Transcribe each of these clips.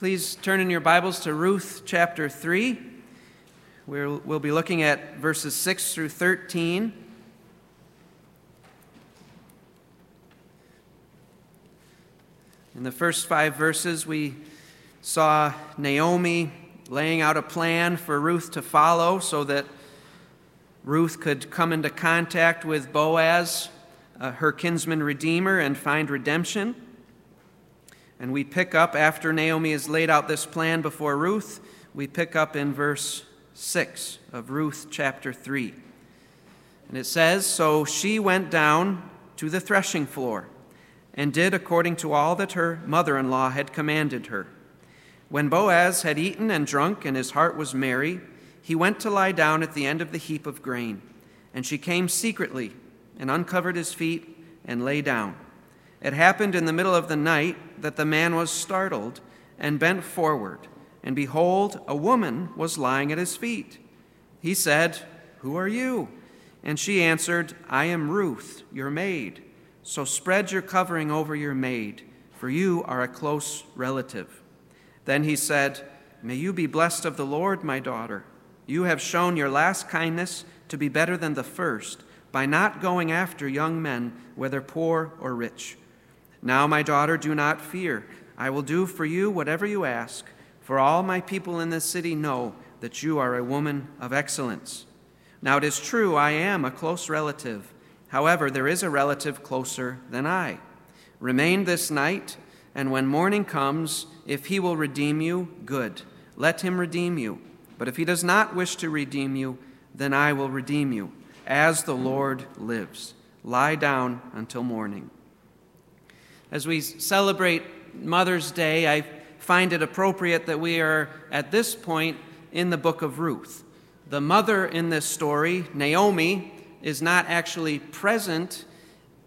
Please turn in your Bibles to Ruth chapter 3. We'll, we'll be looking at verses 6 through 13. In the first five verses, we saw Naomi laying out a plan for Ruth to follow so that Ruth could come into contact with Boaz, uh, her kinsman redeemer, and find redemption. And we pick up after Naomi has laid out this plan before Ruth, we pick up in verse 6 of Ruth chapter 3. And it says So she went down to the threshing floor and did according to all that her mother in law had commanded her. When Boaz had eaten and drunk, and his heart was merry, he went to lie down at the end of the heap of grain. And she came secretly and uncovered his feet and lay down. It happened in the middle of the night that the man was startled and bent forward, and behold, a woman was lying at his feet. He said, Who are you? And she answered, I am Ruth, your maid. So spread your covering over your maid, for you are a close relative. Then he said, May you be blessed of the Lord, my daughter. You have shown your last kindness to be better than the first by not going after young men, whether poor or rich. Now, my daughter, do not fear. I will do for you whatever you ask, for all my people in this city know that you are a woman of excellence. Now, it is true, I am a close relative. However, there is a relative closer than I. Remain this night, and when morning comes, if he will redeem you, good. Let him redeem you. But if he does not wish to redeem you, then I will redeem you, as the Lord lives. Lie down until morning. As we celebrate Mother's Day, I find it appropriate that we are at this point in the book of Ruth. The mother in this story, Naomi, is not actually present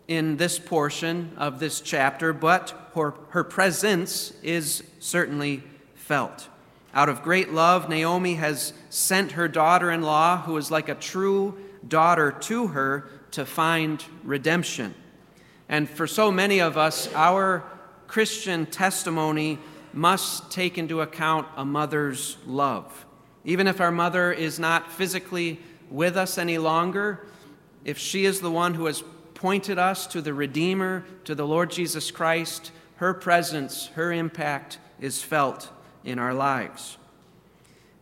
in this portion of this chapter, but her, her presence is certainly felt. Out of great love, Naomi has sent her daughter in law, who is like a true daughter to her, to find redemption. And for so many of us, our Christian testimony must take into account a mother's love. Even if our mother is not physically with us any longer, if she is the one who has pointed us to the Redeemer, to the Lord Jesus Christ, her presence, her impact is felt in our lives.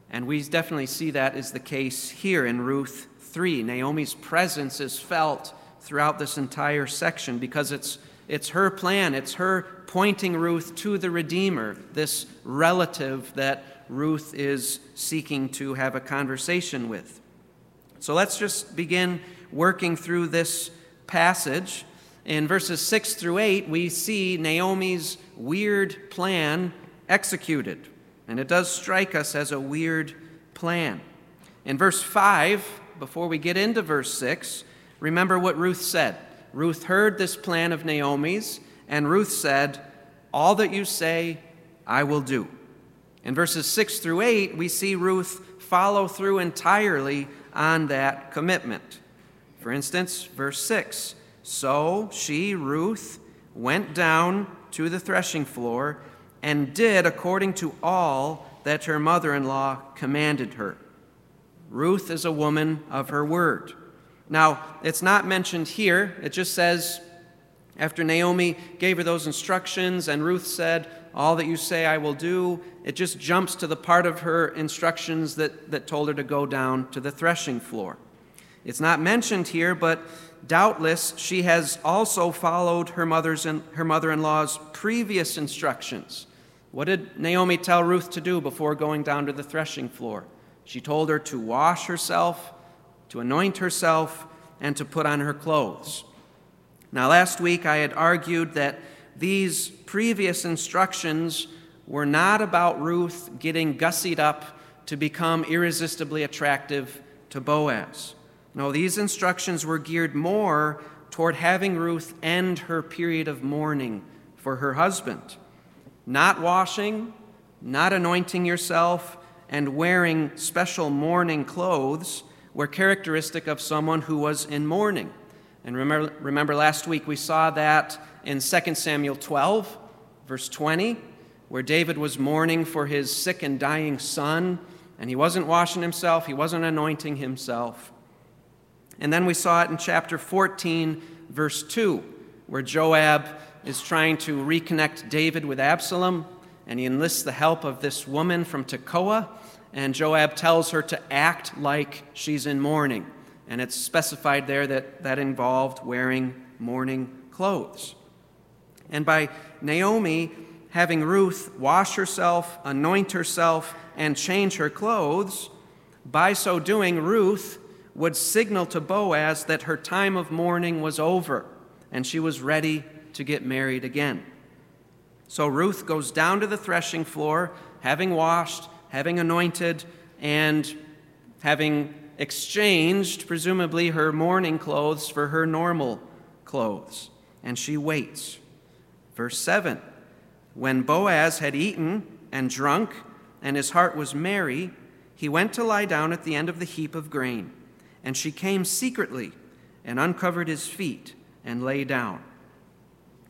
And we definitely see that is the case here in Ruth 3. Naomi's presence is felt throughout this entire section because it's, it's her plan, it's her pointing Ruth to the Redeemer, this relative that Ruth is seeking to have a conversation with. So let's just begin working through this passage. In verses 6 through 8, we see Naomi's weird plan executed. And it does strike us as a weird plan. In verse 5, before we get into verse 6, Remember what Ruth said. Ruth heard this plan of Naomi's, and Ruth said, All that you say, I will do. In verses 6 through 8, we see Ruth follow through entirely on that commitment. For instance, verse 6 So she, Ruth, went down to the threshing floor and did according to all that her mother in law commanded her. Ruth is a woman of her word. Now, it's not mentioned here. It just says, after Naomi gave her those instructions and Ruth said, All that you say I will do, it just jumps to the part of her instructions that, that told her to go down to the threshing floor. It's not mentioned here, but doubtless she has also followed her, mother's and, her mother in law's previous instructions. What did Naomi tell Ruth to do before going down to the threshing floor? She told her to wash herself to anoint herself, and to put on her clothes. Now, last week I had argued that these previous instructions were not about Ruth getting gussied up to become irresistibly attractive to Boaz. No, these instructions were geared more toward having Ruth end her period of mourning for her husband. Not washing, not anointing yourself, and wearing special mourning clothes were characteristic of someone who was in mourning. And remember, remember last week we saw that in 2 Samuel 12, verse 20. where David was mourning for his sick and dying son, and he wasn't washing himself, he wasn't anointing himself. And then we saw it in chapter 14, verse 2, where Joab is trying to reconnect David with Absalom, and he enlists the help of this woman from Tekoa, and Joab tells her to act like she's in mourning. And it's specified there that that involved wearing mourning clothes. And by Naomi having Ruth wash herself, anoint herself, and change her clothes, by so doing, Ruth would signal to Boaz that her time of mourning was over and she was ready to get married again. So Ruth goes down to the threshing floor, having washed, having anointed, and having exchanged, presumably, her mourning clothes for her normal clothes. And she waits. Verse 7 When Boaz had eaten and drunk, and his heart was merry, he went to lie down at the end of the heap of grain. And she came secretly and uncovered his feet and lay down.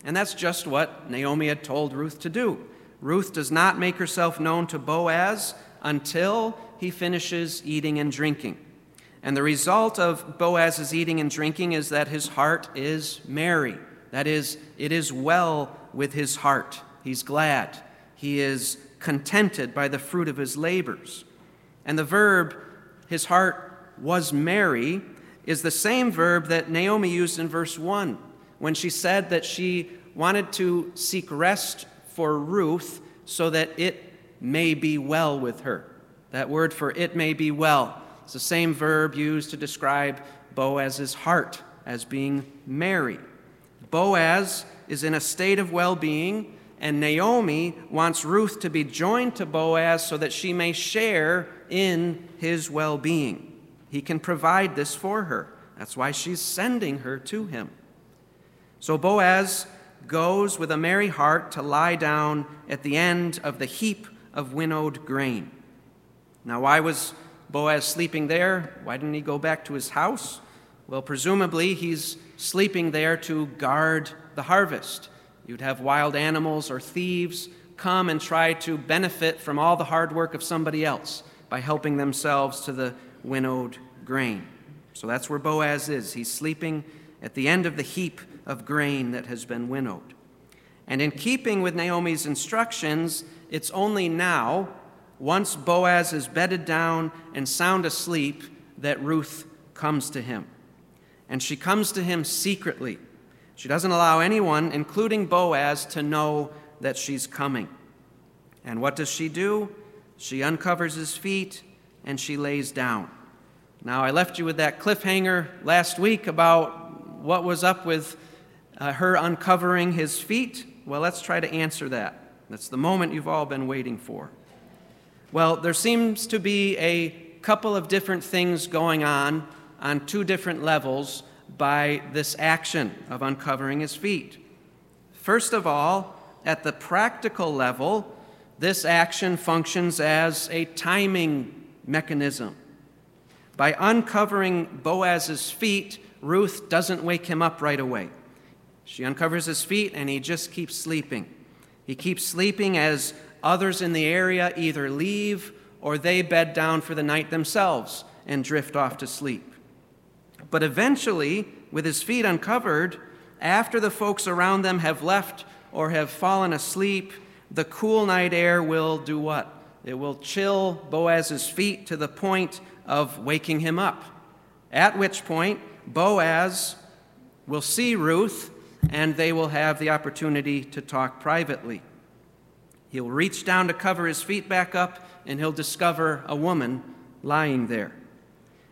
And that's just what Naomi had told Ruth to do. Ruth does not make herself known to Boaz until he finishes eating and drinking. And the result of Boaz's eating and drinking is that his heart is merry. That is, it is well with his heart. He's glad. He is contented by the fruit of his labors. And the verb, his heart was merry, is the same verb that Naomi used in verse 1 when she said that she wanted to seek rest for Ruth so that it may be well with her. That word for it may be well is the same verb used to describe Boaz's heart as being merry. Boaz is in a state of well being, and Naomi wants Ruth to be joined to Boaz so that she may share in his well being. He can provide this for her. That's why she's sending her to him. So Boaz goes with a merry heart to lie down at the end of the heap of winnowed grain. Now, why was Boaz sleeping there? Why didn't he go back to his house? Well, presumably he's sleeping there to guard the harvest. You'd have wild animals or thieves come and try to benefit from all the hard work of somebody else by helping themselves to the winnowed grain. So that's where Boaz is. He's sleeping at the end of the heap of grain that has been winnowed. And in keeping with Naomi's instructions, it's only now, once Boaz is bedded down and sound asleep, that Ruth comes to him. And she comes to him secretly. She doesn't allow anyone, including Boaz, to know that she's coming. And what does she do? She uncovers his feet and she lays down. Now, I left you with that cliffhanger last week about what was up with uh, her uncovering his feet? Well, let's try to answer that. That's the moment you've all been waiting for. Well, there seems to be a couple of different things going on on two different levels by this action of uncovering his feet. First of all, at the practical level, this action functions as a timing mechanism. By uncovering Boaz's feet, Ruth doesn't wake him up right away. She uncovers his feet and he just keeps sleeping. He keeps sleeping as others in the area either leave or they bed down for the night themselves and drift off to sleep. But eventually, with his feet uncovered, after the folks around them have left or have fallen asleep, the cool night air will do what? It will chill Boaz's feet to the point of waking him up. At which point, Boaz will see Ruth and they will have the opportunity to talk privately. He'll reach down to cover his feet back up, and he'll discover a woman lying there.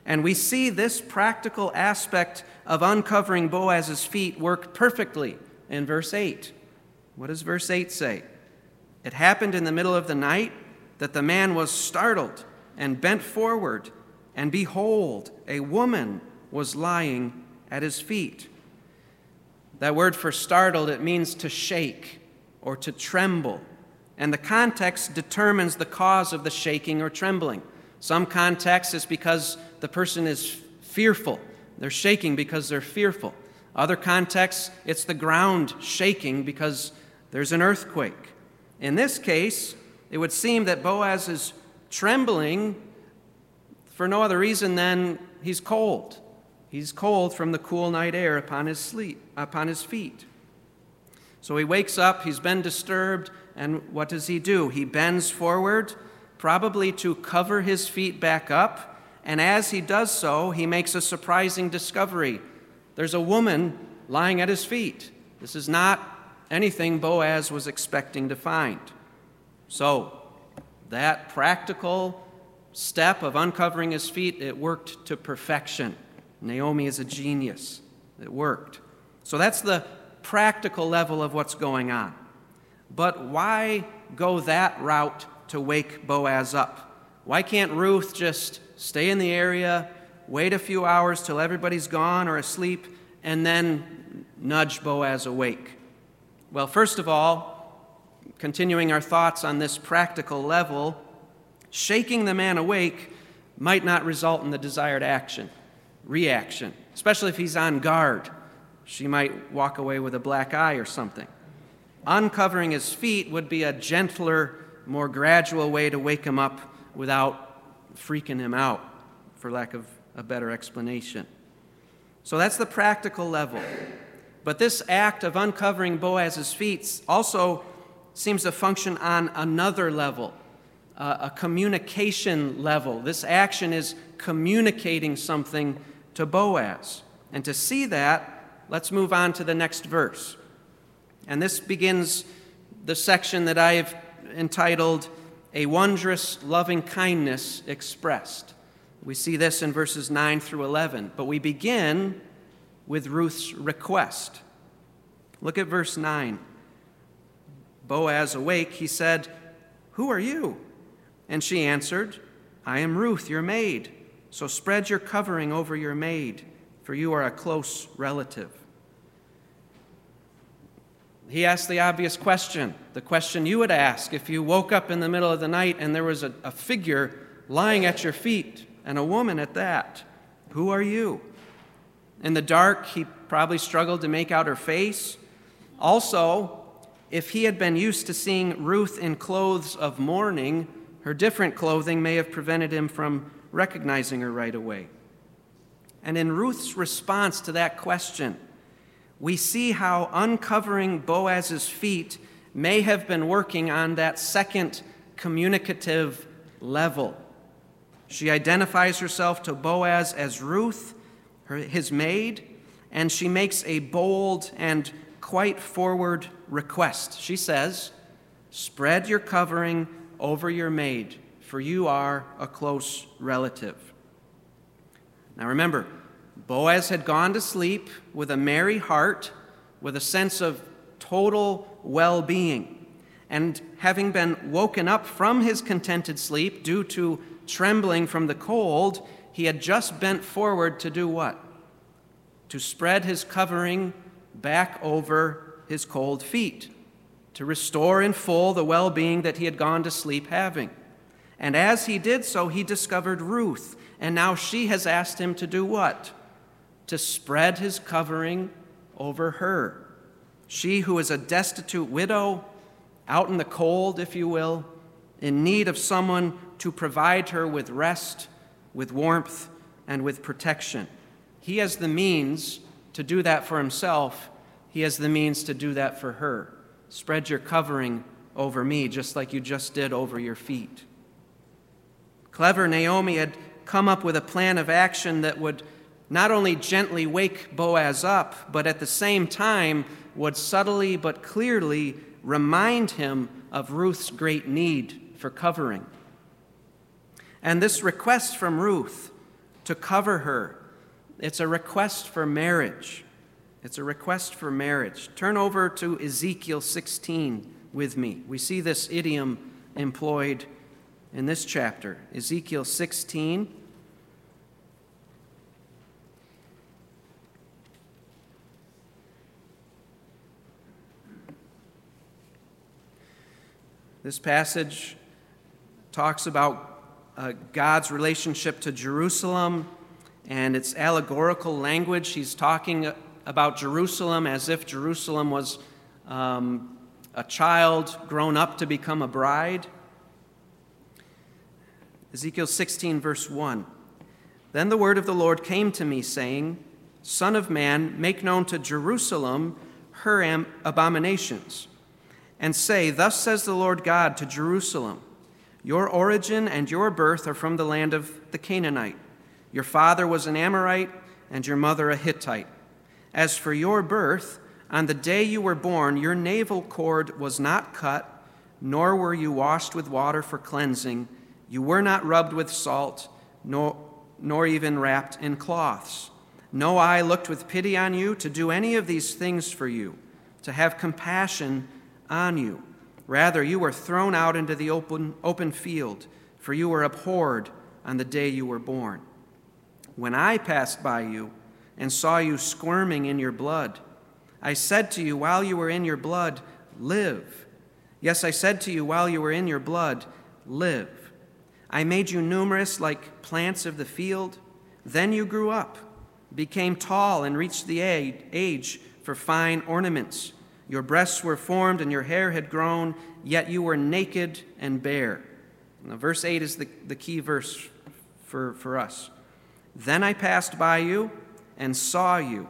And we see this practical aspect of uncovering Boaz's feet work perfectly in verse 8. What does verse 8 say? It happened in the middle of the night that the man was startled and bent forward, and behold, a woman was lying at his feet. That word for startled, it means to shake or to tremble. And the context determines the cause of the shaking or trembling. Some context is because the person is fearful. They're shaking because they're fearful. Other contexts, it's the ground shaking because there's an earthquake. In this case, it would seem that Boaz is trembling for no other reason than he's cold. He's cold from the cool night air upon his sleep, upon his feet. So he wakes up, he's been disturbed, and what does he do? He bends forward, probably to cover his feet back up, and as he does so, he makes a surprising discovery. There's a woman lying at his feet. This is not anything Boaz was expecting to find. So, that practical step of uncovering his feet, it worked to perfection. Naomi is a genius. It worked. So that's the practical level of what's going on. But why go that route to wake Boaz up? Why can't Ruth just stay in the area, wait a few hours till everybody's gone or asleep, and then nudge Boaz awake? Well, first of all, continuing our thoughts on this practical level, shaking the man awake might not result in the desired action, reaction, especially if he's on guard. She might walk away with a black eye or something. Uncovering his feet would be a gentler, more gradual way to wake him up without freaking him out, for lack of a better explanation. So that's the practical level. But this act of uncovering Boaz's feet also seems to function on another level, uh, a communication level. This action is communicating something to Boaz. And to see that, let's move on to the next verse. And this begins the section that I have entitled A Wondrous Loving Kindness Expressed. We see this in verses 9 through 11. But we begin with Ruth's request. Look at verse 9. Boaz awake, he said, Who are you? And she answered, I am Ruth, your maid. So spread your covering over your maid, for you are a close relative. He asked the obvious question, the question you would ask if you woke up in the middle of the night and there was a, a figure lying at your feet, and a woman at that. Who are you? In the dark, he probably struggled to make out her face. Also, if he had been used to seeing Ruth in clothes of mourning, her different clothing may have prevented him from recognizing her right away. And in Ruth's response to that question, we see how uncovering Boaz's feet may have been working on that second communicative level. She identifies herself to Boaz as Ruth her, his maid, and she makes a bold and quite forward request. She says, Spread your covering over your maid, for you are a close relative. Now remember, Boaz had gone to sleep with a merry heart, with a sense of total well being. And having been woken up from his contented sleep due to trembling from the cold, he had just bent forward to do what? To spread his covering back over his cold feet, to restore in full the well being that he had gone to sleep having. And as he did so, he discovered Ruth, and now she has asked him to do what? To spread his covering over her. She who is a destitute widow, out in the cold, if you will, in need of someone to provide her with rest with warmth, and with protection. He has the means to do that for himself, he has the means to do that for her. Spread your covering over me, just like you just did over your feet. Clever Naomi had come up with a plan of action that would not only gently wake Boaz up, but at the same time would subtly but clearly remind him of Ruth's great need for covering. And this request from Ruth to cover her, it's a request for marriage. It's a request for marriage. Turn over to Ezekiel 16 with me. We see this idiom employed in this chapter. Ezekiel 16. This passage talks about uh, God's relationship to Jerusalem and its allegorical language. He's talking about Jerusalem as if Jerusalem was um, a child grown up to become a bride. Ezekiel 16, verse 1. Then the word of the Lord came to me, saying, Son of man, make known to Jerusalem her abominations, and say, Thus says the Lord God to Jerusalem Your origin and your birth are from the land of the Canaanite. Your father was an Amorite, and your mother a Hittite. As for your birth, on the day you were born, your navel cord was not cut, nor were you washed with water for cleansing. You were not rubbed with salt, nor, nor even wrapped in cloths. No eye looked with pity on you to do any of these things for you, to have compassion on you. Rather, you were thrown out into the open, open field, for you were abhorred on the day you were born. When I passed by you and saw you squirming in your blood, I said to you while you were in your blood, Live. Yes, I said to you while you were in your blood, Live. I made you numerous like plants of the field. Then you grew up, became tall, and reached the age for fine ornaments. Your breasts were formed and your hair had grown, yet you were naked and bare. Now, verse 8 is the, the key verse for, for us. Then I passed by you and saw you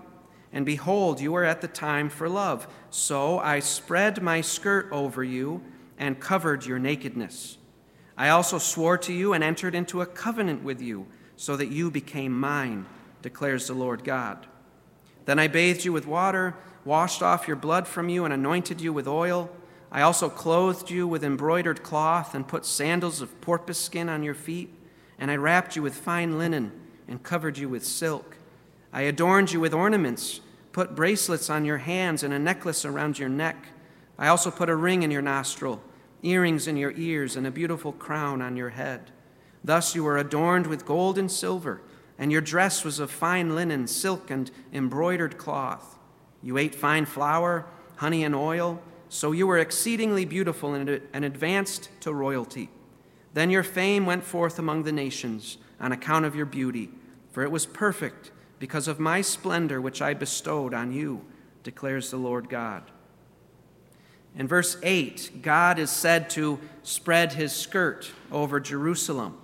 and behold, you were at the time for love. So I spread my skirt over you and covered your nakedness. I also swore to you and entered into a covenant with you, so that you became mine, declares the Lord God. Then I bathed you with water, washed off your blood from you, and anointed you with oil. I also clothed you with embroidered cloth and put sandals of porpoise skin on your feet, and I wrapped you with fine linen and covered you with silk. I adorned you with ornaments, put bracelets on your hands, and a necklace around your neck. I also put a ring in your nostril, earrings in your ears, and a beautiful crown on your head. Thus you were adorned with gold and silver, and your dress was of fine linen, silk, and embroidered cloth. You ate fine flour, honey, and oil, so you were exceedingly beautiful and advanced to royalty. Then your fame went forth among the nations on account of your beauty, for it was perfect because of my splendor which I bestowed on you, declares the Lord God. In verse 8, God is said to spread his skirt over Jerusalem.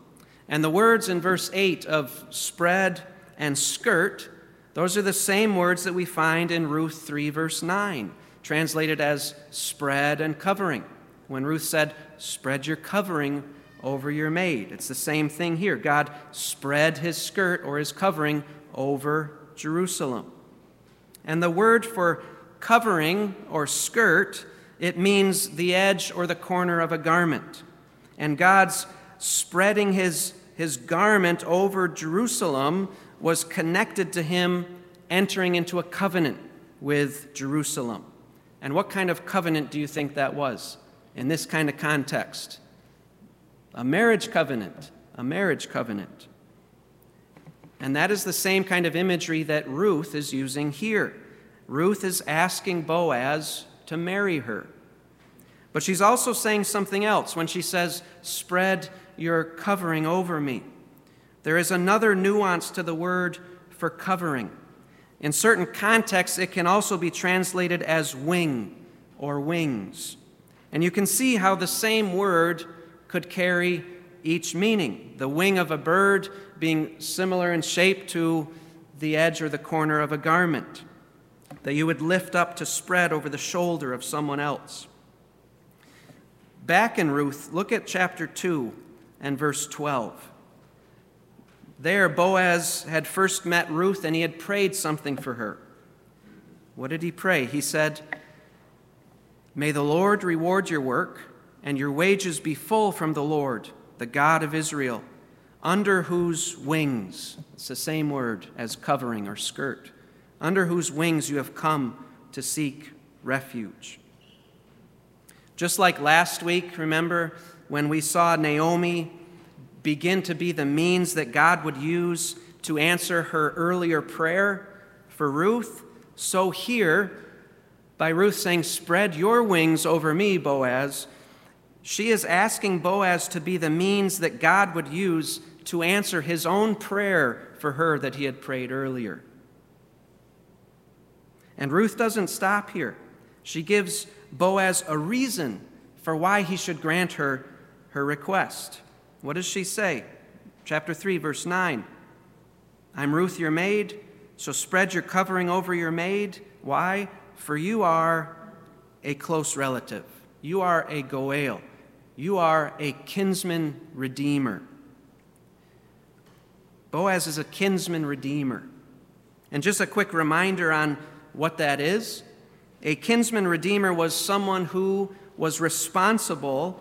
And the words in verse 8 of spread and skirt, those are the same words that we find in Ruth 3, verse 9, translated as spread and covering. When Ruth said, Spread your covering over your maid. It's the same thing here. God spread his skirt or his covering over Jerusalem. And the word for covering or skirt, it means the edge or the corner of a garment. And God's spreading his, his garment over Jerusalem was connected to him entering into a covenant with Jerusalem. And what kind of covenant do you think that was in this kind of context? A marriage covenant. A marriage covenant. And that is the same kind of imagery that Ruth is using here. Ruth is asking Boaz to marry her. But she's also saying something else when she says, Spread your covering over me. There is another nuance to the word for covering. In certain contexts, it can also be translated as wing or wings. And you can see how the same word could carry each meaning. The wing of a bird being similar in shape to the edge or the corner of a garment that you would lift up to spread over the shoulder of someone else. Back in Ruth, look at chapter 2 and verse 12. There, Boaz had first met Ruth and he had prayed something for her. What did he pray? He said, May the Lord reward your work and your wages be full from the Lord the God of Israel, under whose wings, it's the same word as covering or skirt, under whose wings you have come to seek refuge. Just like last week, remember when we saw Naomi begin to be the means that God would use to answer her earlier prayer for Ruth, so here, by Ruth saying, Spread your wings over me, Boaz, she is asking Boaz to be the means that God would use to answer his own prayer for her that he had prayed earlier. And Ruth doesn't stop here. She gives Boaz a reason for why he should grant her her request. What does she say? Chapter 3, verse 9. I'm Ruth, your maid, so spread your covering over your maid. Why? For you are a close relative. You are a Goel. You are a kinsman redeemer. Boaz is a kinsman redeemer. And just a quick reminder on what that is a kinsman redeemer was someone who was responsible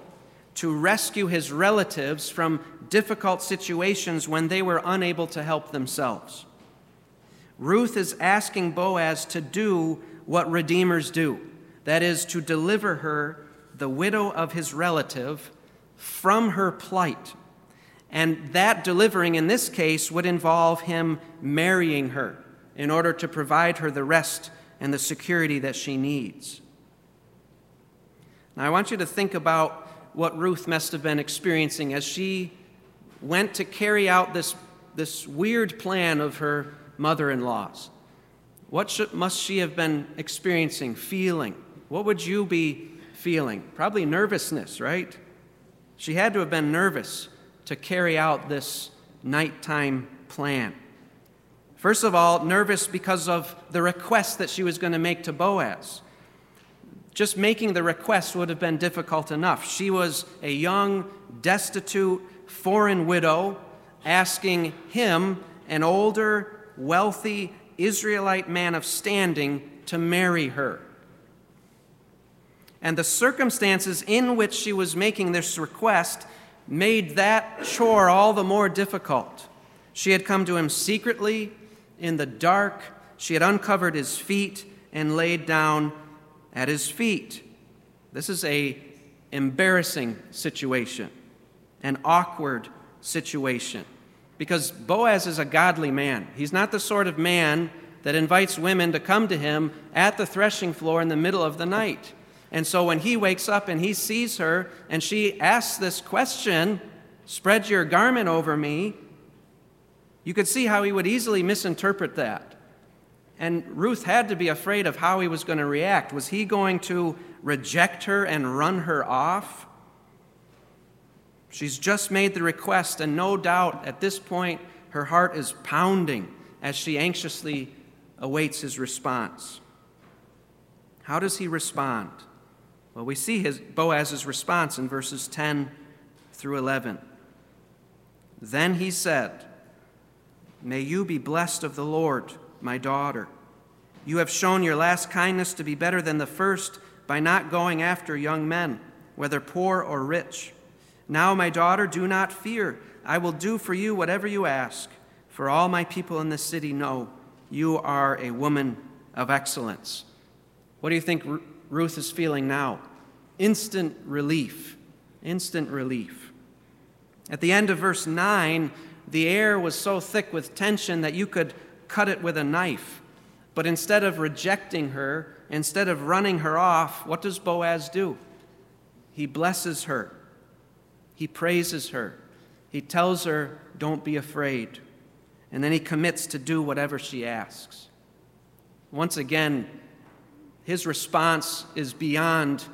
to rescue his relatives from difficult situations when they were unable to help themselves. Ruth is asking Boaz to do what redeemers do that is, to deliver her, the widow of his relative, from her plight. And that delivering in this case would involve him marrying her in order to provide her the rest and the security that she needs. Now, I want you to think about what Ruth must have been experiencing as she went to carry out this, this weird plan of her mother in law's. What should, must she have been experiencing, feeling? What would you be feeling? Probably nervousness, right? She had to have been nervous to carry out this nighttime plan. First of all, nervous because of the request that she was going to make to Boaz. Just making the request would have been difficult enough. She was a young, destitute, foreign widow asking him, an older, wealthy Israelite man of standing, to marry her. And the circumstances in which she was making this request made that chore all the more difficult. She had come to him secretly in the dark, she had uncovered his feet and laid down at his feet. This is a embarrassing situation, an awkward situation, because Boaz is a godly man. He's not the sort of man that invites women to come to him at the threshing floor in the middle of the night. And so when he wakes up and he sees her and she asks this question, Spread your garment over me, you could see how he would easily misinterpret that. And Ruth had to be afraid of how he was going to react. Was he going to reject her and run her off? She's just made the request, and no doubt at this point her heart is pounding as she anxiously awaits his response. How does he respond? Well, we see his, Boaz's response in verses 10 through 11. Then he said, May you be blessed of the Lord, my daughter. You have shown your last kindness to be better than the first by not going after young men, whether poor or rich. Now, my daughter, do not fear. I will do for you whatever you ask, for all my people in this city know you are a woman of excellence. What do you think Ruth is feeling now? Instant relief. Instant relief. At the end of verse 9, the air was so thick with tension that you could cut it with a knife. But instead of rejecting her, instead of running her off, what does Boaz do? He blesses her, he praises her, he tells her, Don't be afraid. And then he commits to do whatever she asks. Once again, his response is beyond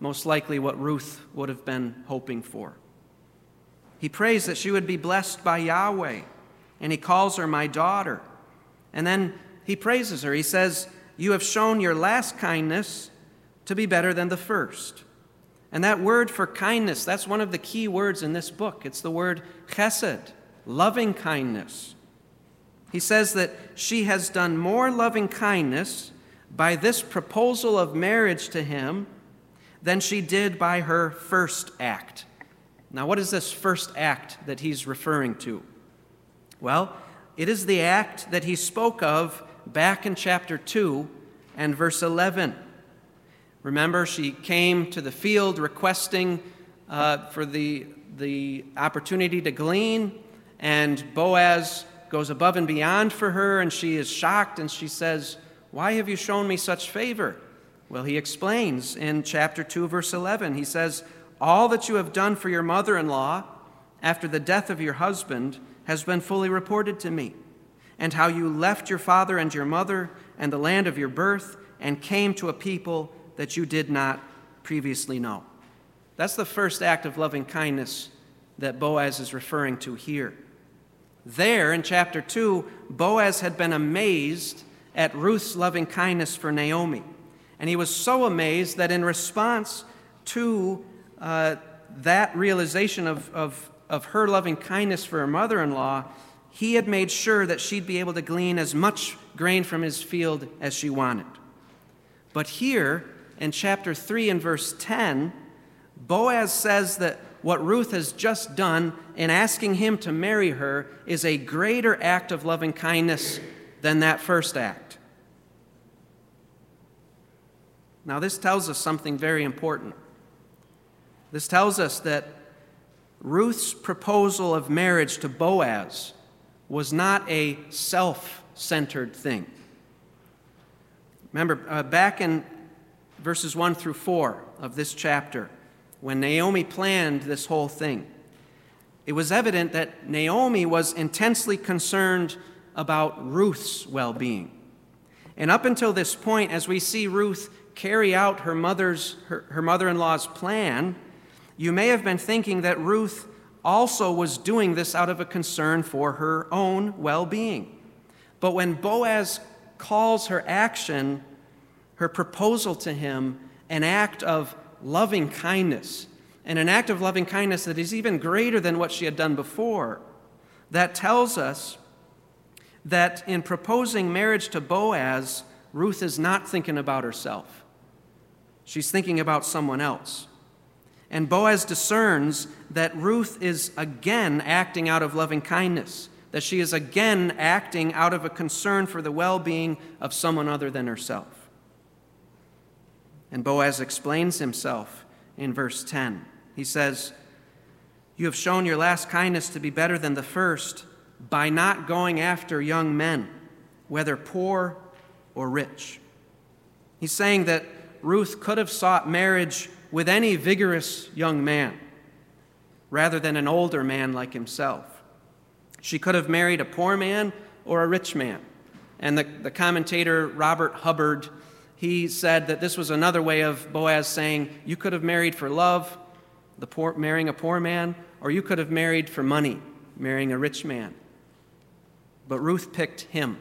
most likely what Ruth would have been hoping for. He prays that she would be blessed by Yahweh, and he calls her my daughter. And then he praises her. He says, You have shown your last kindness to be better than the first. And that word for kindness, that's one of the key words in this book. It's the word chesed, loving kindness. He says that she has done more loving kindness by this proposal of marriage to him than she did by her first act. Now, what is this first act that he's referring to? Well, it is the act that he spoke of back in chapter 2 and verse 11. Remember, she came to the field requesting uh, for the, the opportunity to glean, and Boaz goes above and beyond for her, and she is shocked and she says, Why have you shown me such favor? Well, he explains in chapter 2, verse 11. He says, all that you have done for your mother in law after the death of your husband has been fully reported to me, and how you left your father and your mother and the land of your birth and came to a people that you did not previously know. That's the first act of loving kindness that Boaz is referring to here. There in chapter 2, Boaz had been amazed at Ruth's loving kindness for Naomi. And he was so amazed that in response to uh, that realization of, of, of her loving kindness for her mother in law, he had made sure that she'd be able to glean as much grain from his field as she wanted. But here, in chapter 3 and verse 10, Boaz says that what Ruth has just done in asking him to marry her is a greater act of loving kindness than that first act. Now, this tells us something very important. This tells us that Ruth's proposal of marriage to Boaz was not a self centered thing. Remember, uh, back in verses 1 through 4 of this chapter, when Naomi planned this whole thing, it was evident that Naomi was intensely concerned about Ruth's well being. And up until this point, as we see Ruth carry out her mother's her, her mother-in-law's plan, you may have been thinking that Ruth also was doing this out of a concern for her own well-being. But when Boaz calls her action, her proposal to him, an act of loving kindness, and an act of loving kindness that is even greater than what she had done before, that tells us that in proposing marriage to Boaz, Ruth is not thinking about herself. She's thinking about someone else. And Boaz discerns that Ruth is again acting out of loving kindness, that she is again acting out of a concern for the well being of someone other than herself. And Boaz explains himself in verse 10. He says, You have shown your last kindness to be better than the first by not going after young men, whether poor or rich. He's saying that Ruth could have sought marriage with any vigorous young man rather than an older man like himself. She could have married a poor man or a rich man. And the, the commentator Robert Hubbard, he said that this was another way of Boaz saying, You could have married for love, the poor, marrying a poor man, or you could have married for money, marrying a rich man. But Ruth picked him.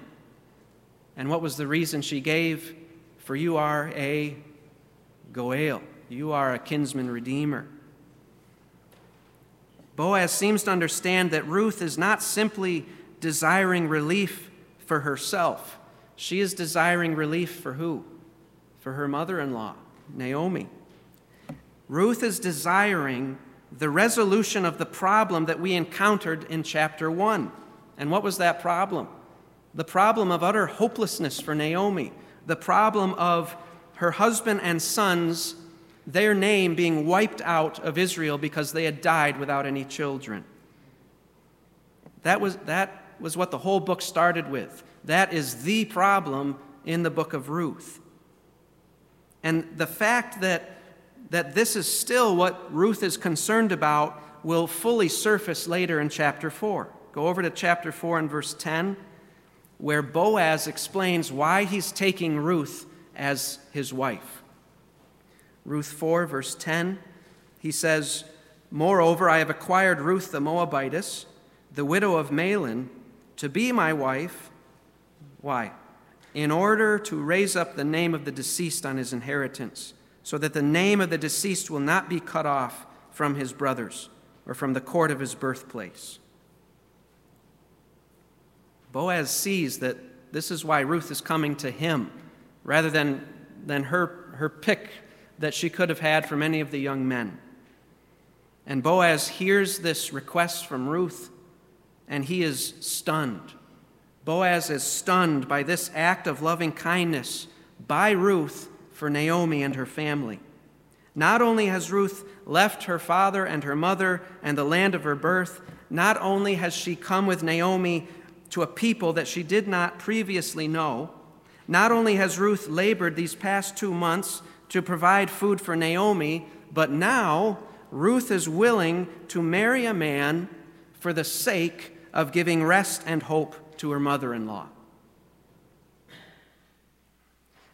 And what was the reason she gave? For you are a Goel. You are a kinsman redeemer. Boaz seems to understand that Ruth is not simply desiring relief for herself. She is desiring relief for who? For her mother in law, Naomi. Ruth is desiring the resolution of the problem that we encountered in chapter 1. And what was that problem? The problem of utter hopelessness for Naomi, the problem of her husband and sons, their name being wiped out of Israel because they had died without any children. That was, that was what the whole book started with. That is the problem in the book of Ruth. And the fact that, that this is still what Ruth is concerned about will fully surface later in chapter 4. Go over to chapter 4 and verse 10, where Boaz explains why he's taking Ruth as his wife. Ruth 4, verse 10, he says, Moreover, I have acquired Ruth the Moabitess, the widow of Mahlon, to be my wife. Why? In order to raise up the name of the deceased on his inheritance, so that the name of the deceased will not be cut off from his brothers or from the court of his birthplace. Boaz sees that this is why Ruth is coming to him rather than, than her, her pick that she could have had from any of the young men. And Boaz hears this request from Ruth, and he is stunned. Boaz is stunned by this act of loving kindness by Ruth for Naomi and her family. Not only has Ruth left her father and her mother and the land of her birth, not only has she come with Naomi to a people that she did not previously know, not only has Ruth labored these past two months to provide food for Naomi, but now Ruth is willing to marry a man for the sake of giving rest and hope to her mother in law.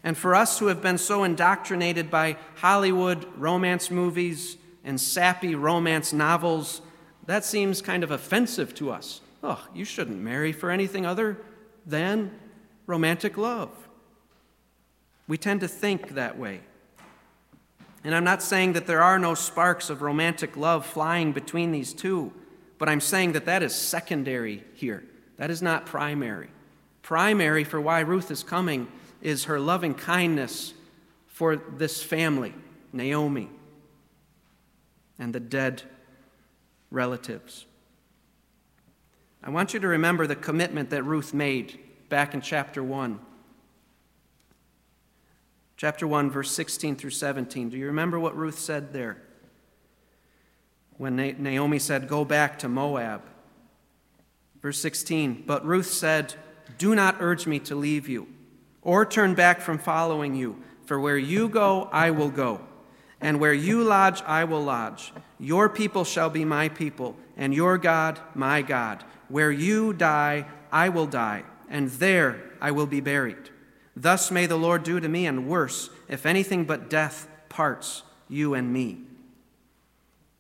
And for us who have been so indoctrinated by Hollywood romance movies and sappy romance novels, that seems kind of offensive to us. Oh, you shouldn't marry for anything other than romantic love. We tend to think that way. And I'm not saying that there are no sparks of romantic love flying between these two, but I'm saying that that is secondary here. That is not primary. Primary for why Ruth is coming is her loving kindness for this family, Naomi, and the dead relatives. I want you to remember the commitment that Ruth made back in chapter 1. Chapter 1, verse 16 through 17. Do you remember what Ruth said there? When Naomi said, Go back to Moab. Verse 16, but Ruth said, Do not urge me to leave you or turn back from following you, for where you go, I will go, and where you lodge, I will lodge. Your people shall be my people, and your God, my God. Where you die, I will die, and there I will be buried. Thus may the Lord do to me, and worse, if anything but death parts you and me.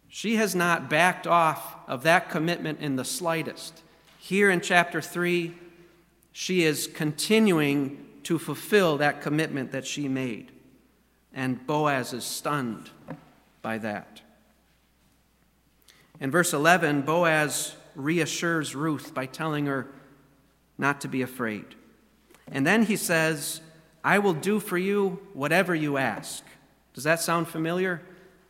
She has not backed off of that commitment in the slightest. Here in chapter 3, she is continuing to fulfill that commitment that she made. And Boaz is stunned by that. In verse 11, Boaz reassures Ruth by telling her not to be afraid. And then he says, I will do for you whatever you ask. Does that sound familiar?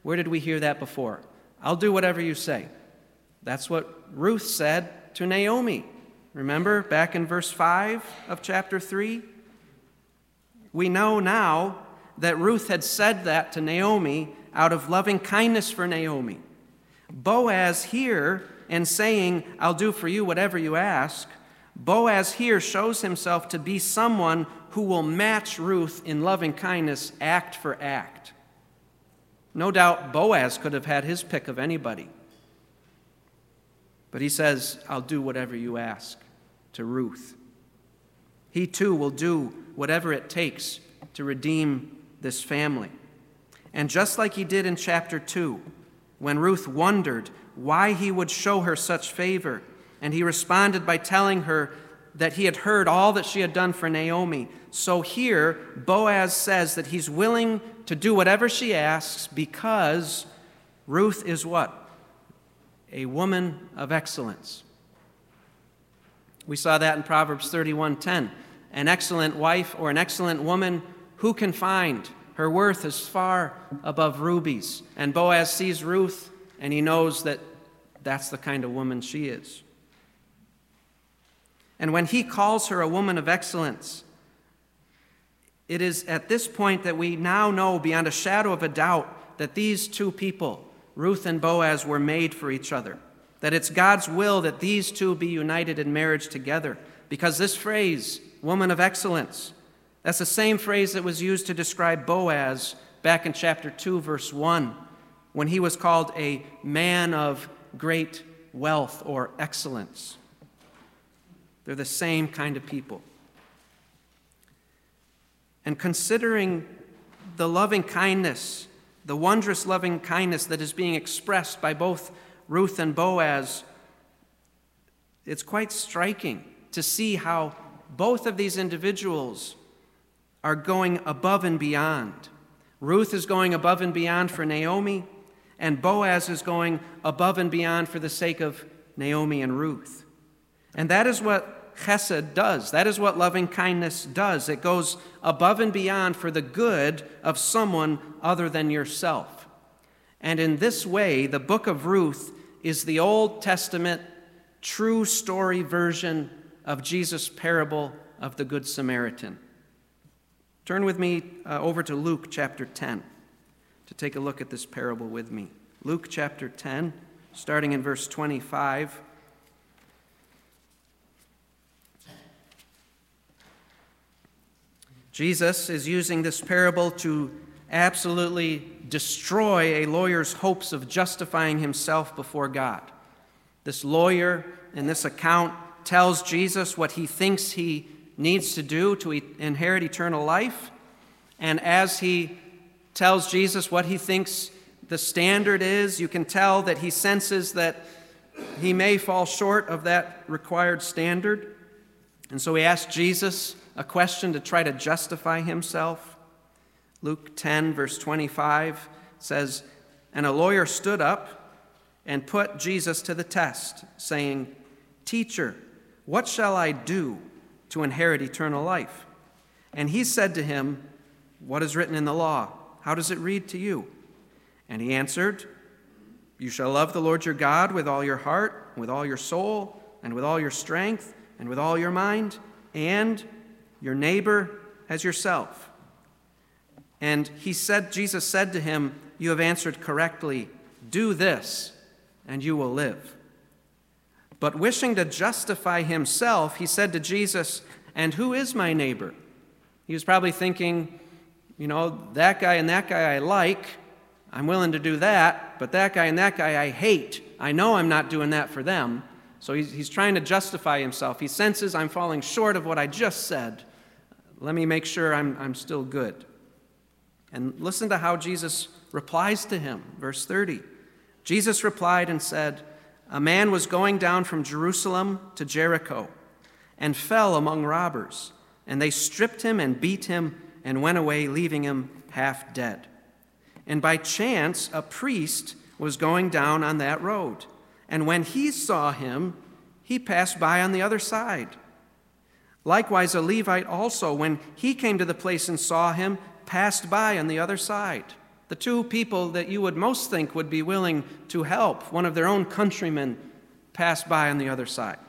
Where did we hear that before? I'll do whatever you say. That's what Ruth said to Naomi. Remember back in verse 5 of chapter 3? We know now that Ruth had said that to Naomi out of loving kindness for Naomi. Boaz here, and saying, I'll do for you whatever you ask, Boaz here shows himself to be someone who will match Ruth in loving kindness act for act. No doubt Boaz could have had his pick of anybody. But he says, I'll do whatever you ask to Ruth. He too will do whatever it takes to redeem this family. And just like he did in chapter 2, when Ruth wondered why he would show her such favor, and he responded by telling her that he had heard all that she had done for Naomi. So here, Boaz says that he's willing to do whatever she asks because Ruth is what? A woman of excellence. We saw that in Proverbs 31:10. An excellent wife or an excellent woman, who can find? Her worth is far above rubies. And Boaz sees Ruth and he knows that that's the kind of woman she is. And when he calls her a woman of excellence, it is at this point that we now know beyond a shadow of a doubt that these two people, Ruth and Boaz, were made for each other. That it's God's will that these two be united in marriage together. Because this phrase, woman of excellence, that's the same phrase that was used to describe Boaz back in chapter 2, verse 1, when he was called a man of great wealth or excellence. They're the same kind of people. And considering the loving kindness, the wondrous loving kindness that is being expressed by both Ruth and Boaz, it's quite striking to see how both of these individuals are going above and beyond. Ruth is going above and beyond for Naomi, and Boaz is going above and beyond for the sake of Naomi and Ruth. And that is what chesed does. That is what loving kindness does. It goes above and beyond for the good of someone other than yourself. And in this way, the book of Ruth is the Old Testament true story version of Jesus' parable of the Good Samaritan. Turn with me uh, over to Luke chapter 10 to take a look at this parable with me. Luke chapter 10, starting in verse 25. Jesus is using this parable to absolutely destroy a lawyer's hopes of justifying himself before God. This lawyer in this account tells Jesus what he thinks he needs to do to inherit eternal life, And as he tells Jesus what he thinks the standard is, you can tell that he senses that he may fall short of that required standard. And so he asks Jesus a question to try to justify himself. Luke 10, verse 25 says, And a lawyer stood up and put Jesus to the test, saying, Teacher, what shall I do to inherit eternal life? And he said to him, What is written in the law? How does it read to you? And he answered, You shall love the Lord your God with all your heart, with all your soul, and with all your strength, and with all your mind, and your neighbor as yourself. And he said, Jesus said to him, You have answered correctly. Do this, and you will live. But wishing to justify himself, he said to Jesus, And who is my neighbor? He was probably thinking, You know, that guy and that guy I like. I'm willing to do that, but that guy and that guy I hate. I know I'm not doing that for them. So he's, he's trying to justify himself. He senses I'm falling short of what I just said. Let me make sure I'm, I'm still good. And listen to how Jesus replies to him. Verse 30. Jesus replied and said, A man was going down from Jerusalem to Jericho and fell among robbers, and they stripped him and beat him and went away, leaving him half dead. And by chance, a priest was going down on that road. And when he saw him, he passed by on the other side. Likewise, a Levite also, when he came to the place and saw him, passed by on the other side. The two people that you would most think would be willing to help, one of their own countrymen, passed by on the other side.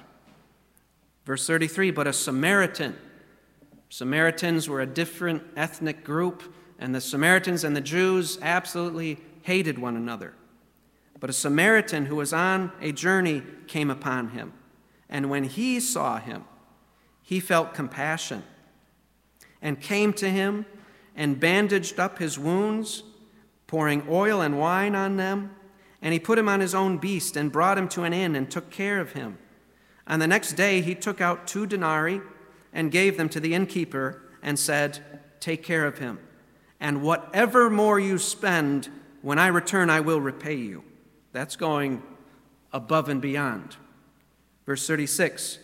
Verse 33 But a Samaritan, Samaritans were a different ethnic group, and the Samaritans and the Jews absolutely hated one another. But a Samaritan who was on a journey came upon him. And when he saw him, he felt compassion and came to him and bandaged up his wounds, pouring oil and wine on them. And he put him on his own beast and brought him to an inn and took care of him. On the next day, he took out two denarii and gave them to the innkeeper and said, Take care of him. And whatever more you spend, when I return, I will repay you. That's going above and beyond. Verse 36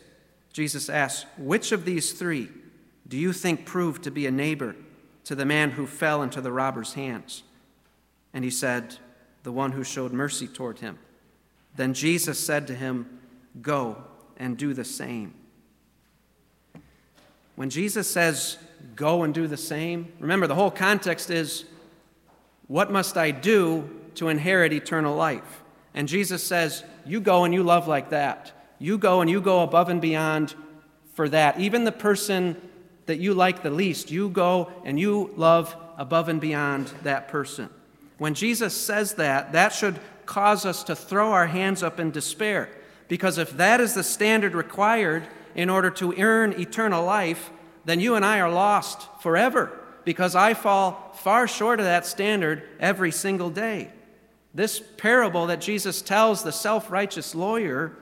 Jesus asks, Which of these three do you think proved to be a neighbor to the man who fell into the robber's hands? And he said, The one who showed mercy toward him. Then Jesus said to him, Go and do the same. When Jesus says, Go and do the same, remember the whole context is, What must I do to inherit eternal life. And Jesus says, You go and you love like that. You go and you go above and beyond for that. Even the person that you like the least, you go and you love above and beyond that person. When Jesus says that, that should cause us to throw our hands up in despair. Because if that is the standard required in order to earn eternal life, then you and I are lost forever because I fall far short of that standard every single day. This parable that Jesus tells the self righteous lawyer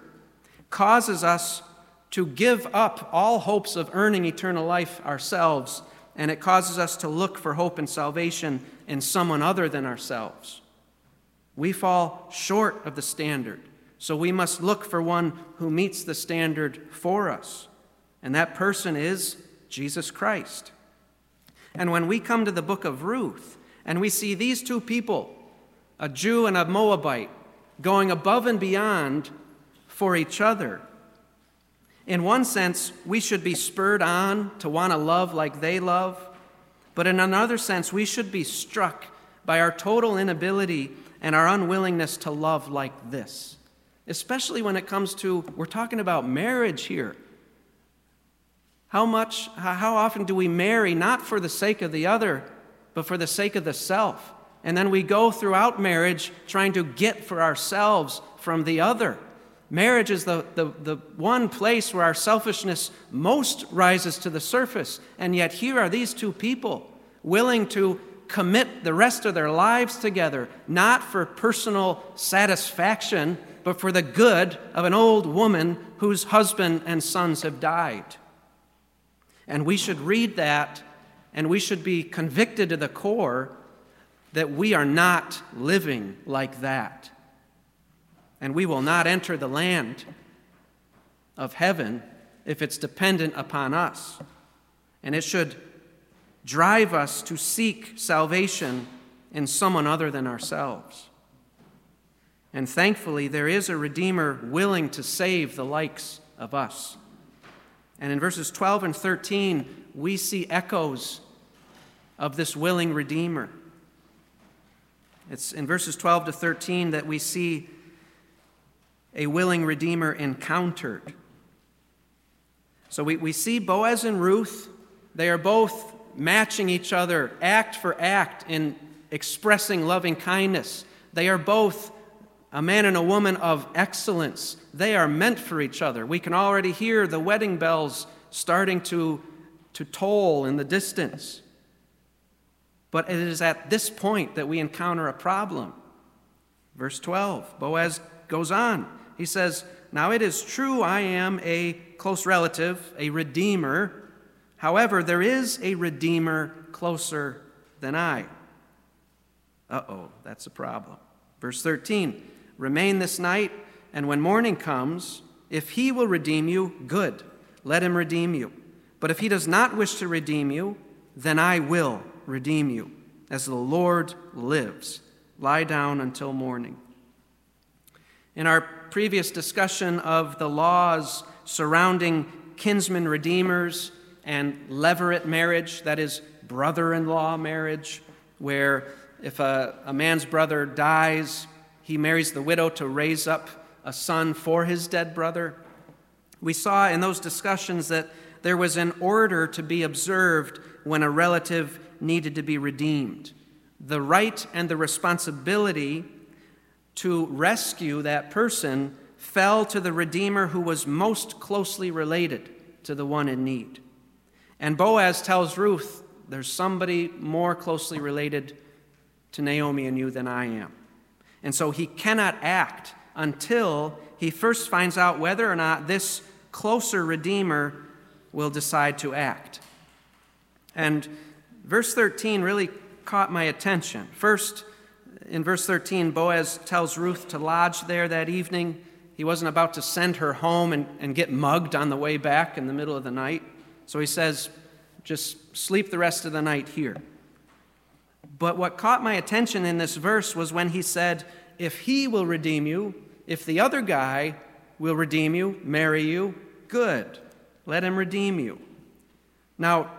causes us to give up all hopes of earning eternal life ourselves, and it causes us to look for hope and salvation in someone other than ourselves. We fall short of the standard, so we must look for one who meets the standard for us, and that person is Jesus Christ. And when we come to the book of Ruth and we see these two people, a Jew and a Moabite, going above and beyond for each other. In one sense, we should be spurred on to want to love like they love, but in another sense, we should be struck by our total inability and our unwillingness to love like this, especially when it comes to, we're talking about marriage here. How much, how often do we marry not for the sake of the other, but for the sake of the self? And then we go throughout marriage trying to get for ourselves from the other. Marriage is the, the, the one place where our selfishness most rises to the surface. And yet, here are these two people willing to commit the rest of their lives together, not for personal satisfaction, but for the good of an old woman whose husband and sons have died. And we should read that And we should be convicted to the core that we are not living like that. And we will not enter the land of heaven if it's dependent upon us. And it should drive us to seek salvation in someone other than ourselves. And thankfully, there is a Redeemer willing to save the likes of us. And in verses 12 and 13, we see echoes of this willing Redeemer. It's in verses 12 to 13 that we see a willing Redeemer encountered. So we, we see Boaz and Ruth, they are both matching each other act for act in expressing loving kindness. They are both a man and a woman of excellence. They are meant for each other. We can already hear the wedding bells starting to, to toll in the distance. But it is at this point that we encounter a problem. Verse 12, Boaz goes on. He says, Now it is true I am a close relative, a redeemer. However, there is a redeemer closer than I. Uh oh, that's a problem. Verse 13 Remain this night, and when morning comes, if he will redeem you, good, let him redeem you. But if he does not wish to redeem you, then I will redeem you, as the Lord lives. Lie down until morning. In our previous discussion of the laws surrounding kinsman redeemers and levirate marriage, that is, brother in law marriage, where if a, a man's brother dies, he marries the widow to raise up a son for his dead brother. We saw in those discussions that there was an order to be observed when a relative needed to be redeemed. The right and the responsibility to rescue that person fell to the Redeemer who was most closely related to the one in need. And Boaz tells Ruth, There's somebody more closely related to Naomi and you than I am. And so he cannot act until he first finds out whether or not this closer Redeemer will decide to act. And verse 13 really caught my attention. First, in verse 13, Boaz tells Ruth to lodge there that evening. He wasn't about to send her home and, and get mugged on the way back in the middle of the night. So he says, just sleep the rest of the night here. But what caught my attention in this verse was when he said, If he will redeem you, if the other guy will redeem you, marry you, good. Let him redeem you. Now,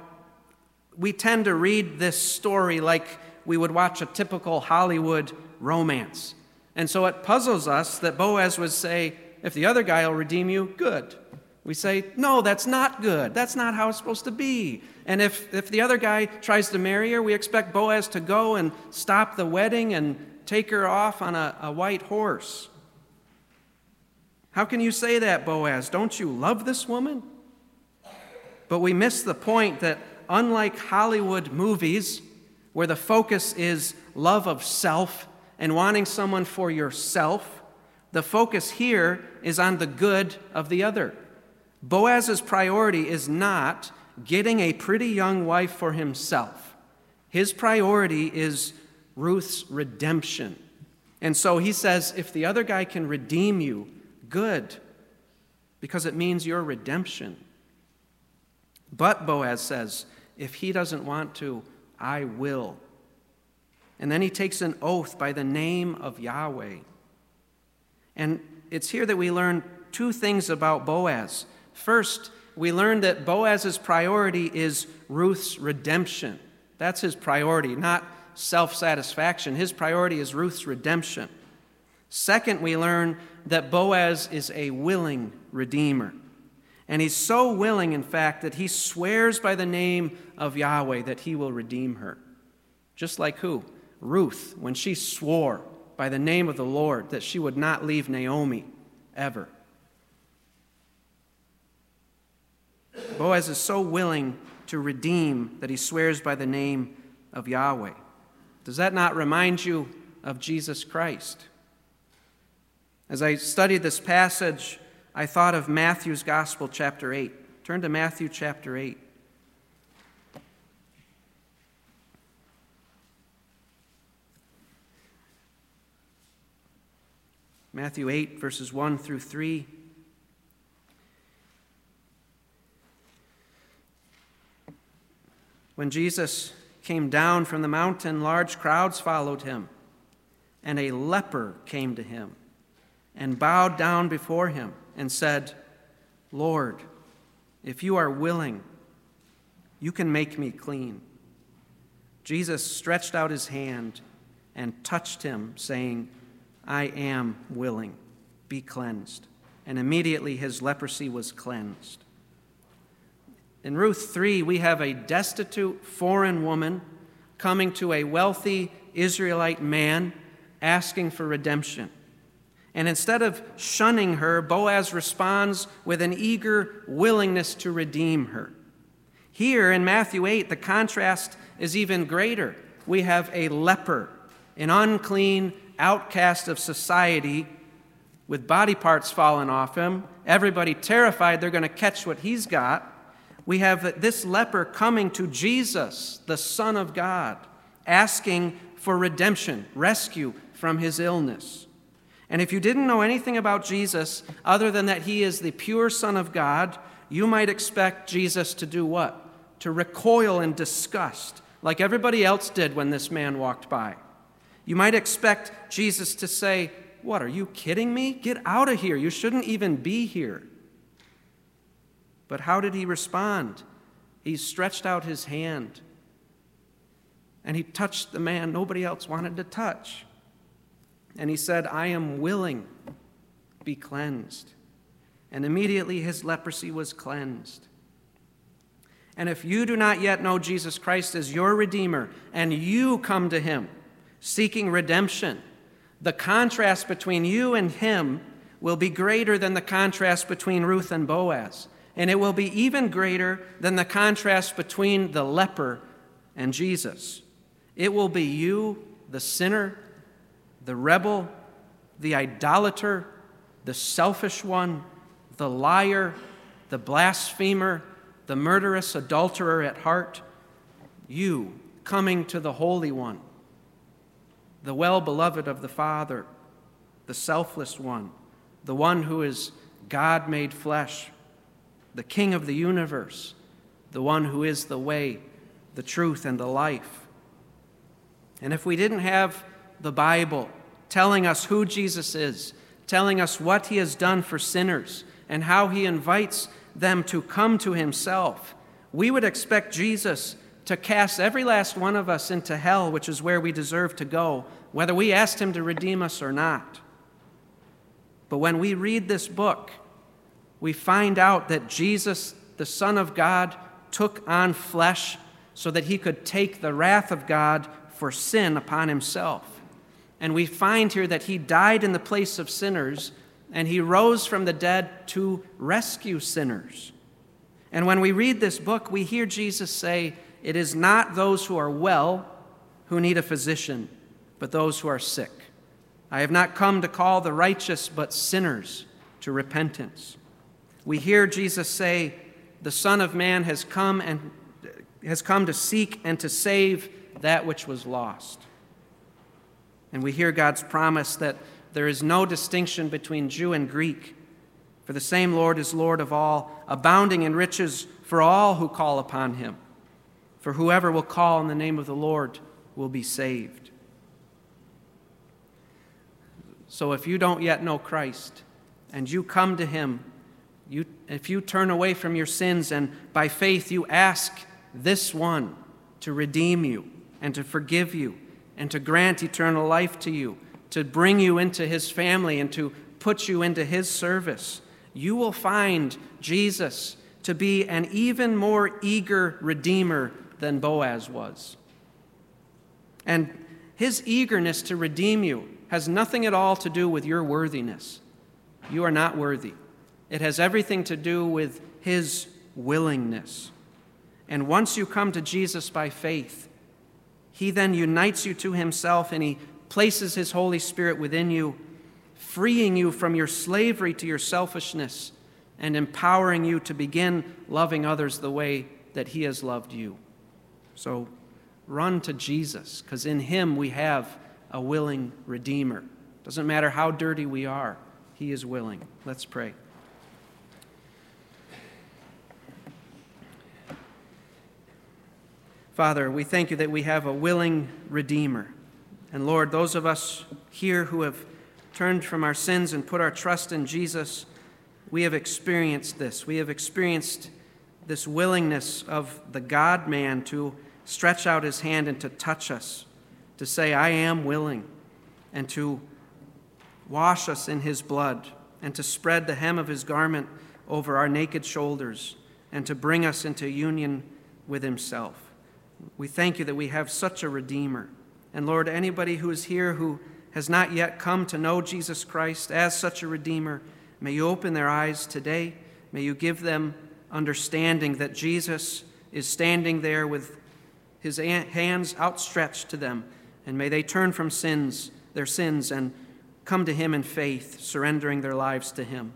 we tend to read this story like we would watch a typical Hollywood romance. And so it puzzles us that Boaz would say, If the other guy will redeem you, good. We say, No, that's not good. That's not how it's supposed to be. And if, if the other guy tries to marry her, we expect Boaz to go and stop the wedding and take her off on a, a white horse. How can you say that, Boaz? Don't you love this woman? But we miss the point that, unlike Hollywood movies, where the focus is love of self and wanting someone for yourself, the focus here is on the good of the other. Boaz's priority is not getting a pretty young wife for himself. His priority is Ruth's redemption. And so he says, if the other guy can redeem you, good, because it means your redemption. But Boaz says, if he doesn't want to, I will. And then he takes an oath by the name of Yahweh. And it's here that we learn two things about Boaz. First, we learn that Boaz's priority is Ruth's redemption. That's his priority, not self satisfaction. His priority is Ruth's redemption. Second, we learn that Boaz is a willing redeemer. And he's so willing, in fact, that he swears by the name of Yahweh that he will redeem her. Just like who? Ruth, when she swore by the name of the Lord that she would not leave Naomi ever. Boaz is so willing to redeem that he swears by the name of Yahweh. Does that not remind you of Jesus Christ? As I studied this passage, I thought of Matthew's Gospel, chapter 8. Turn to Matthew chapter 8. Matthew 8, verses 1 through 3. When Jesus came down from the mountain, large crowds followed him, and a leper came to him and bowed down before him and said, Lord, if you are willing, you can make me clean. Jesus stretched out his hand and touched him, saying, I am willing, be cleansed. And immediately his leprosy was cleansed. In Ruth 3, we have a destitute foreign woman coming to a wealthy Israelite man asking for redemption. And instead of shunning her, Boaz responds with an eager willingness to redeem her. Here in Matthew 8, the contrast is even greater. We have a leper, an unclean outcast of society with body parts falling off him, everybody terrified they're going to catch what he's got. We have this leper coming to Jesus, the Son of God, asking for redemption, rescue from his illness. And if you didn't know anything about Jesus other than that he is the pure Son of God, you might expect Jesus to do what? To recoil in disgust, like everybody else did when this man walked by. You might expect Jesus to say, What, are you kidding me? Get out of here. You shouldn't even be here. But how did he respond? He stretched out his hand and he touched the man nobody else wanted to touch. And he said, I am willing, be cleansed. And immediately his leprosy was cleansed. And if you do not yet know Jesus Christ as your Redeemer, and you come to him seeking redemption, the contrast between you and him will be greater than the contrast between Ruth and Boaz. And it will be even greater than the contrast between the leper and Jesus. It will be you, the sinner, the rebel, the idolater, the selfish one, the liar, the blasphemer, the murderous adulterer at heart, you coming to the Holy One, the well beloved of the Father, the selfless one, the one who is God made flesh, the King of the universe, the one who is the way, the truth, and the life. And if we didn't have the Bible, telling us who Jesus is, telling us what he has done for sinners, and how he invites them to come to himself, we would expect Jesus to cast every last one of us into hell, which is where we deserve to go, whether we asked him to redeem us or not. But when we read this book, we find out that Jesus, the Son of God, took on flesh so that he could take the wrath of God for sin upon himself. And we find here that he died in the place of sinners and he rose from the dead to rescue sinners. And when we read this book, we hear Jesus say, It is not those who are well who need a physician, but those who are sick. I have not come to call the righteous, but sinners to repentance. We hear Jesus say, The Son of Man has come and has come to seek and to save that which was lost. And we hear God's promise that there is no distinction between Jew and Greek, for the same Lord is Lord of all, abounding in riches for all who call upon him. For whoever will call in the name of the Lord will be saved. So if you don't yet know Christ and you come to him, you, if you turn away from your sins and by faith you ask this one to redeem you, and to forgive you and to grant eternal life to you, to bring you into his family and to put you into his service, you will find Jesus to be an even more eager redeemer than Boaz was. And his eagerness to redeem you has nothing at all to do with your worthiness. You are not worthy. It has everything to do with his willingness. And once you come to Jesus by faith, he then unites you to himself and he places his Holy Spirit within you, freeing you from your slavery to your selfishness and empowering you to begin loving others the way that he has loved you. So run to Jesus, because in him we have a willing Redeemer. Doesn't matter how dirty we are, He is willing. Let's pray. Father, we thank you that we have a willing Redeemer. And Lord, those of us here who have turned from our sins and put our trust in Jesus, we have experienced this. We have experienced this willingness of the God man to stretch out his hand and to touch us, to say, I am willing, and to wash us in his blood, and to spread the hem of his garment over our naked shoulders, and to bring us into union with himself. We thank you that we have such a Redeemer. And Lord, anybody who is here who has not yet come to know Jesus Christ as such a Redeemer, may you open their eyes today. May you give them understanding that Jesus is standing there with his hands outstretched to them. And may they turn from sins, their sins, and come to him in faith, surrendering their lives to him.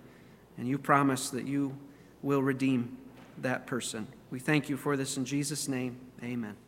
And you promise that you will redeem that person. We thank you for this in Jesus' name. Amen.